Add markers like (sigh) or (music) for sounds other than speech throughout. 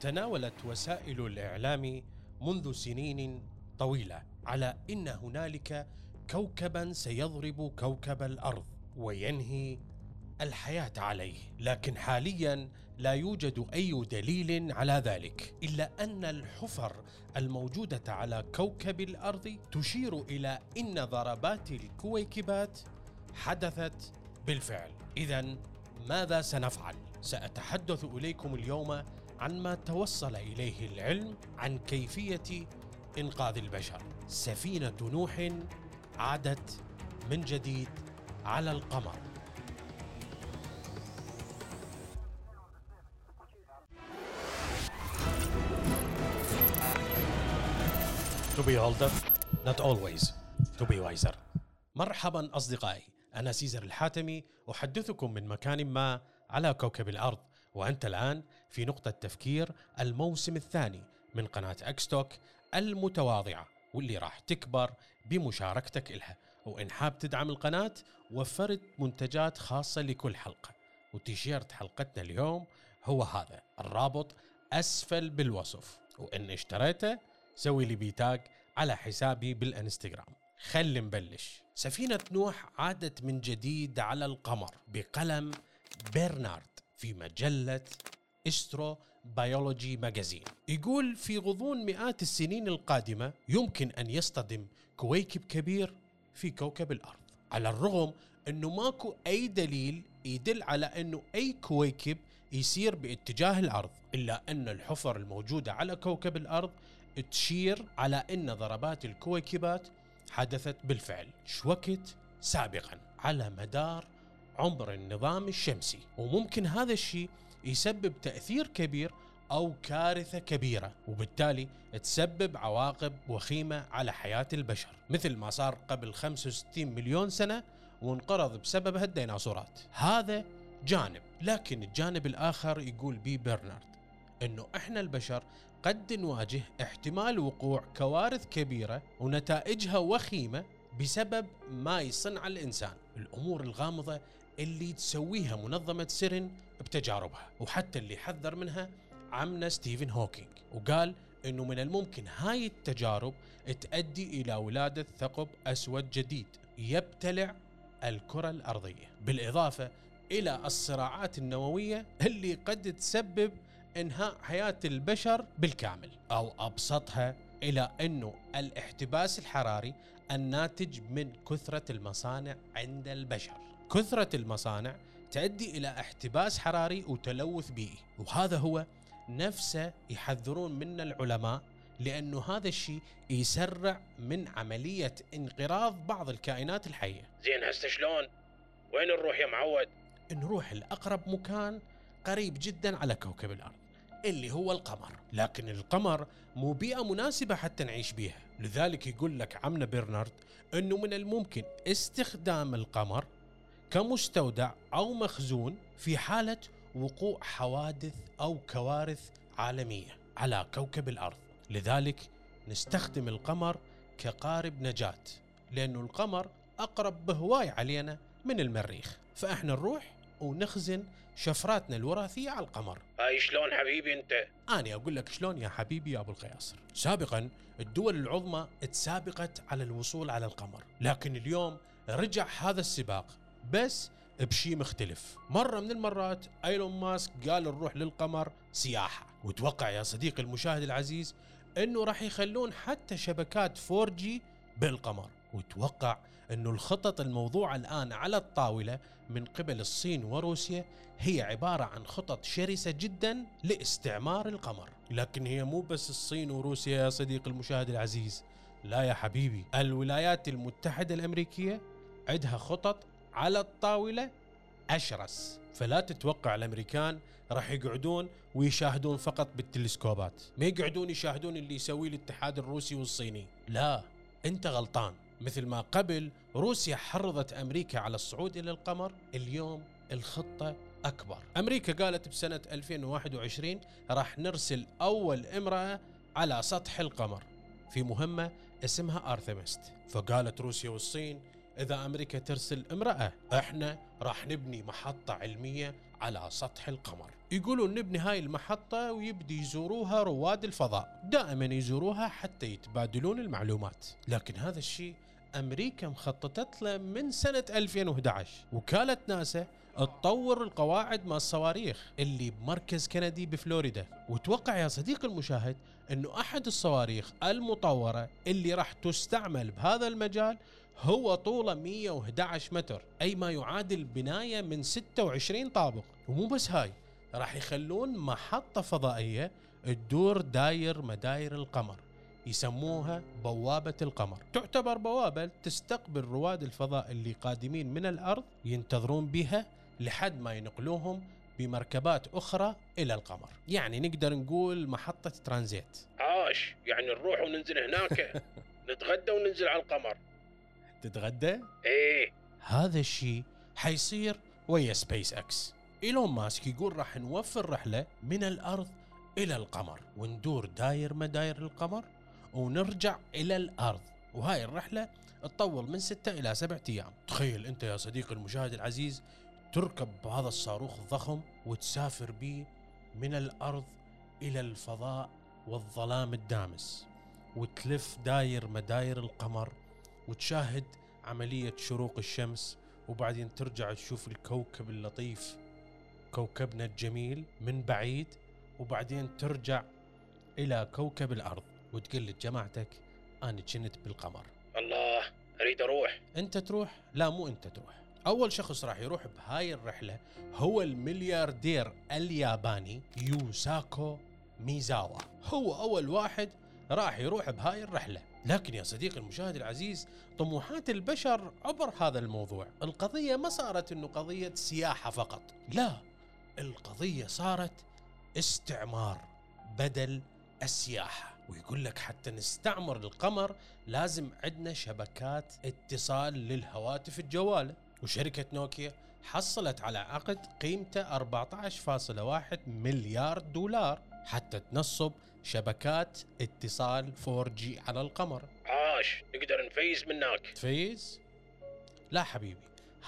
تناولت وسائل الإعلام منذ سنين طويلة على إن هنالك كوكبا سيضرب كوكب الأرض وينهي الحياة عليه. لكن حاليا لا يوجد أي دليل على ذلك إلا أن الحفر الموجودة على كوكب الأرض تشير إلى إن ضربات الكويكبات حدثت بالفعل. اذا ماذا سنفعل؟ سأتحدث إليكم اليوم عن ما توصل إليه العلم عن كيفية إنقاذ البشر. سفينة نوح عادت من جديد على القمر. To be older, not always. To be wiser. مرحبا أصدقائي. أنا سيزر الحاتمي. أحدثكم من مكان ما على كوكب الأرض. وأنت الآن في نقطة تفكير الموسم الثاني من قناة أكستوك المتواضعة واللي راح تكبر بمشاركتك إلها. وإن حاب تدعم القناة وفرت منتجات خاصة لكل حلقة. وتيشيرت حلقتنا اليوم هو هذا الرابط أسفل بالوصف. وإن اشتريته سوي لي بي tag على حسابي بالإنستغرام. خل نبلش سفينة نوح عادت من جديد على القمر بقلم برنارد. في مجلة Astrobiology Magazine يقول في غضون مئات السنين القادمة يمكن أن يصطدم كويكب كبير في كوكب الأرض. على الرغم أنه ماكو أي دليل يدل على أنه أي كويكب يسير باتجاه الأرض إلا أن الحفر الموجودة على كوكب الأرض تشير على أن ضربات الكويكبات حدثت بالفعل. شوكت سابقا على مدار عمر النظام الشمسي. وممكن هذا الشيء يسبب تأثير كبير أو كارثة كبيرة وبالتالي تسبب عواقب وخيمة على حياة البشر. مثل ما صار قبل 65 مليون سنة وانقرض بسببها الديناصورات هذا جانب لكن الجانب الآخر يقول بي برنارد إنه إحنا البشر قد نواجه احتمال وقوع كوارث كبيرة ونتائجها وخيمة بسبب ما يصنع الإنسان، الأمور الغامضة اللي تسويها منظمة سيرن بتجاربها، وحتى اللي حذر منها عمنا ستيفن هوكينج، وقال إنه من الممكن هاي التجارب تؤدي إلى ولادة ثقب أسود جديد يبتلع الكرة الأرضية، بالإضافة إلى الصراعات النووية اللي قد تسبب إنهاء حياة البشر بالكامل أو أبسطها إلى إنه الاحتباس الحراري الناتج من كثرة المصانع عند البشر. كثرة المصانع تؤدي إلى احتباس حراري وتلوث بيئي، وهذا هو نفسه يحذرون منه العلماء لأنه هذا الشيء يسرع من عملية انقراض بعض الكائنات الحية. زين هسه شلون؟ وين نروح يا معود؟ نروح لأقرب مكان قريب جدا على كوكب الأرض. اللي هو القمر لكن القمر مو بيئة مناسبة حتى نعيش بيها لذلك يقول لك عمنا برنارد أنه من الممكن استخدام القمر كمستودع أو مخزون في حالة وقوع حوادث أو كوارث عالمية على كوكب الأرض. لذلك نستخدم القمر كقارب نجاة لأنه القمر أقرب بهواي علينا من المريخ. فإحنا نروح ونخزن شفراتنا الوراثية على القمر. هاي شلون حبيبي أنت؟ أنا أقول لك شلون يا حبيبي يا أبو القياصر. سابقا الدول العظمى تسابقت على الوصول على القمر لكن اليوم رجع هذا السباق. بس بشي مختلف. مرة من المرات إيلون ماسك قال نروح للقمر سياحة. وتوقع يا صديقي المشاهد العزيز إنه راح يخلون حتى شبكات 4G بالقمر. وتوقع إنه الخطط الموضوعة الآن على الطاولة من قبل الصين وروسيا هي عبارة عن خطط شرسة جدا لاستعمار القمر، لكن هي مو بس الصين وروسيا يا صديقي المشاهد العزيز، لا يا حبيبي، الولايات المتحدة الأمريكية عندها خطط على الطاولة أشرس، فلا تتوقع الأمريكان راح يقعدون ويشاهدون فقط بالتلسكوبات، ما يقعدون يشاهدون اللي يسويه الاتحاد الروسي والصيني، لا أنت غلطان. مثل ما قبل روسيا حرضت أمريكا على الصعود إلى القمر اليوم الخطة أكبر. أمريكا قالت بسنة 2021 راح نرسل أول امرأة على سطح القمر في مهمة اسمها ارثمست فقالت روسيا والصين إذا أمريكا ترسل امرأة إحنا راح نبني محطة علمية على سطح القمر. يقولون نبني هاي المحطة ويبدي يزوروها رواد الفضاء. دائما يزوروها حتى يتبادلون المعلومات. لكن هذا الشيء أمريكا مخططت له من سنة 2011 وكالة ناسا تطور القواعد مال الصواريخ اللي بمركز كندي بفلوريدا. وتوقع يا صديقي المشاهد إنه أحد الصواريخ المطورة اللي راح تستعمل بهذا المجال هو طوله 111 متر أي ما يعادل بناية من 26 طابق. ومو بس هاي راح يخلون محطة فضائية تدور داير مداير القمر يسموها بوابة القمر. تعتبر بوابة تستقبل رواد الفضاء اللي قادمين من الأرض ينتظرون بها لحد ما ينقلوهم بمركبات أخرى إلى القمر. يعني نقدر نقول محطة ترانزيت. عاش يعني نروح وننزل هناك (laughs) نتغدى وننزل على القمر. تتغدى؟ إيه. هذا الشيء حيصير ويا سبيس إكس. إيلون ماسك يقول راح نوفر رحلة من الأرض إلى القمر وندور داير مداير القمر ونرجع إلى الأرض. وهاي الرحلة تطول من ستة إلى سبعة أيام. تخيل أنت يا صديقي المشاهد العزيز تركب بهذا الصاروخ الضخم وتسافر به من الأرض إلى الفضاء والظلام الدامس وتلف داير مداير القمر وتشاهد عملية شروق الشمس وبعدين ترجع تشوف الكوكب اللطيف كوكبنا الجميل من بعيد وبعدين ترجع إلى كوكب الأرض. وتقول لجماعتك أنا كنت بالقمر. الله أريد أروح. أنت تروح؟ لا مو أنت تروح. أول شخص راح يروح بهاي الرحلة هو الملياردير الياباني يوساكو ميزاوا. هو أول واحد راح يروح بهاي الرحلة. لكن يا صديقي المشاهد العزيز طموحات البشر عبر هذا الموضوع. القضية ما صارت إنه قضية سياحة فقط. لا القضية صارت استعمار بدل السياحة. ويقول لك حتى نستعمر القمر لازم عندنا شبكات اتصال للهواتف الجوالة وشركة نوكيا حصلت على عقد قيمته 14.1 مليار دولار. حتى تنصب شبكات اتصال 4G على القمر. عاش نقدر نفيز منك. تفيز؟ لا حبيبي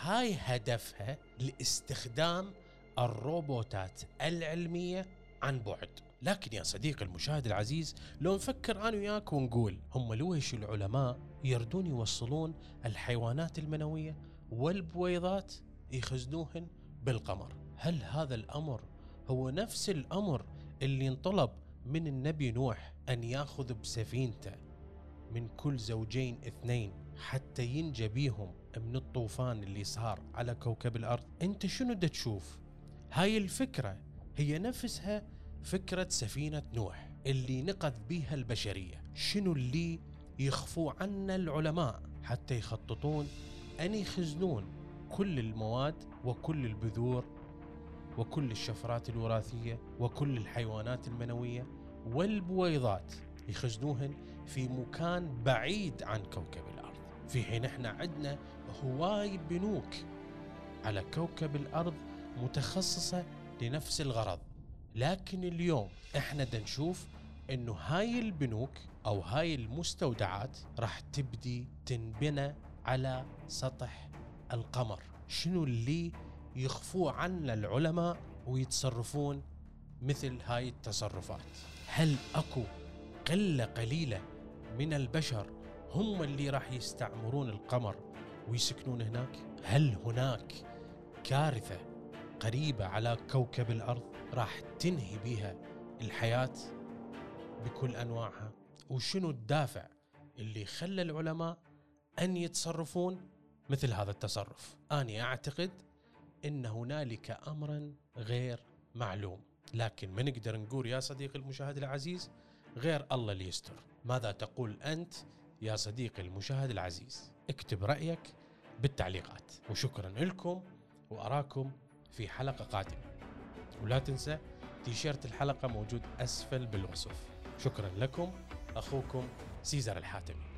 هاي هدفها لاستخدام الروبوتات العلمية عن بعد. لكن يا صديقي المشاهد العزيز لو نفكر أنا وياك ونقول هم لويش العلماء يردون يوصلون الحيوانات المنوية والبويضات يخزنوهن بالقمر؟ هل هذا الأمر هو نفس الأمر اللي انطلب من النبي نوح أن يأخذ بسفينته من كل زوجين اثنين حتى ينجى بيهم من الطوفان اللي صار على كوكب الأرض. أنت شنو دا تشوف؟ هاي الفكرة هي نفسها فكرة سفينة نوح اللي نقذ بيها البشرية. شنو اللي يخفوا عنا العلماء حتى يخططون أن يخزنون كل المواد وكل البذور وكل الشفرات الوراثية وكل الحيوانات المنوية والبويضات يخزنوهن في مكان بعيد عن كوكب الأرض. في حين إحنا عندنا هواي بنوك على كوكب الأرض متخصصة لنفس الغرض. لكن اليوم إحنا نشوف إنه هاي البنوك أو هاي المستودعات راح تبدي تنبنى على سطح القمر. شنو اللي يخفوه عنا العلماء ويتصرفون مثل هاي التصرفات. هل أكو قلة قليلة من البشر هم اللي راح يستعمرون القمر ويسكنون هناك؟ هل هناك كارثة قريبة على كوكب الأرض راح تنهي بيها الحياة بكل أنواعها؟ وشنو الدافع اللي خلى العلماء أن يتصرفون مثل هذا التصرف؟ أنا أعتقد أن هنالك أمرا غير معلوم. لكن ما نقدر نقول يا صديقي المشاهد العزيز غير الله اللي يستر. ماذا تقول أنت يا صديقي المشاهد العزيز؟ اكتب رأيك بالتعليقات. وشكرا لكم وأراكم في حلقة قادمة. ولا تنسى تيشيرت الحلقة موجود أسفل بالوصف. شكرا لكم أخوكم سيزر الحاتمي.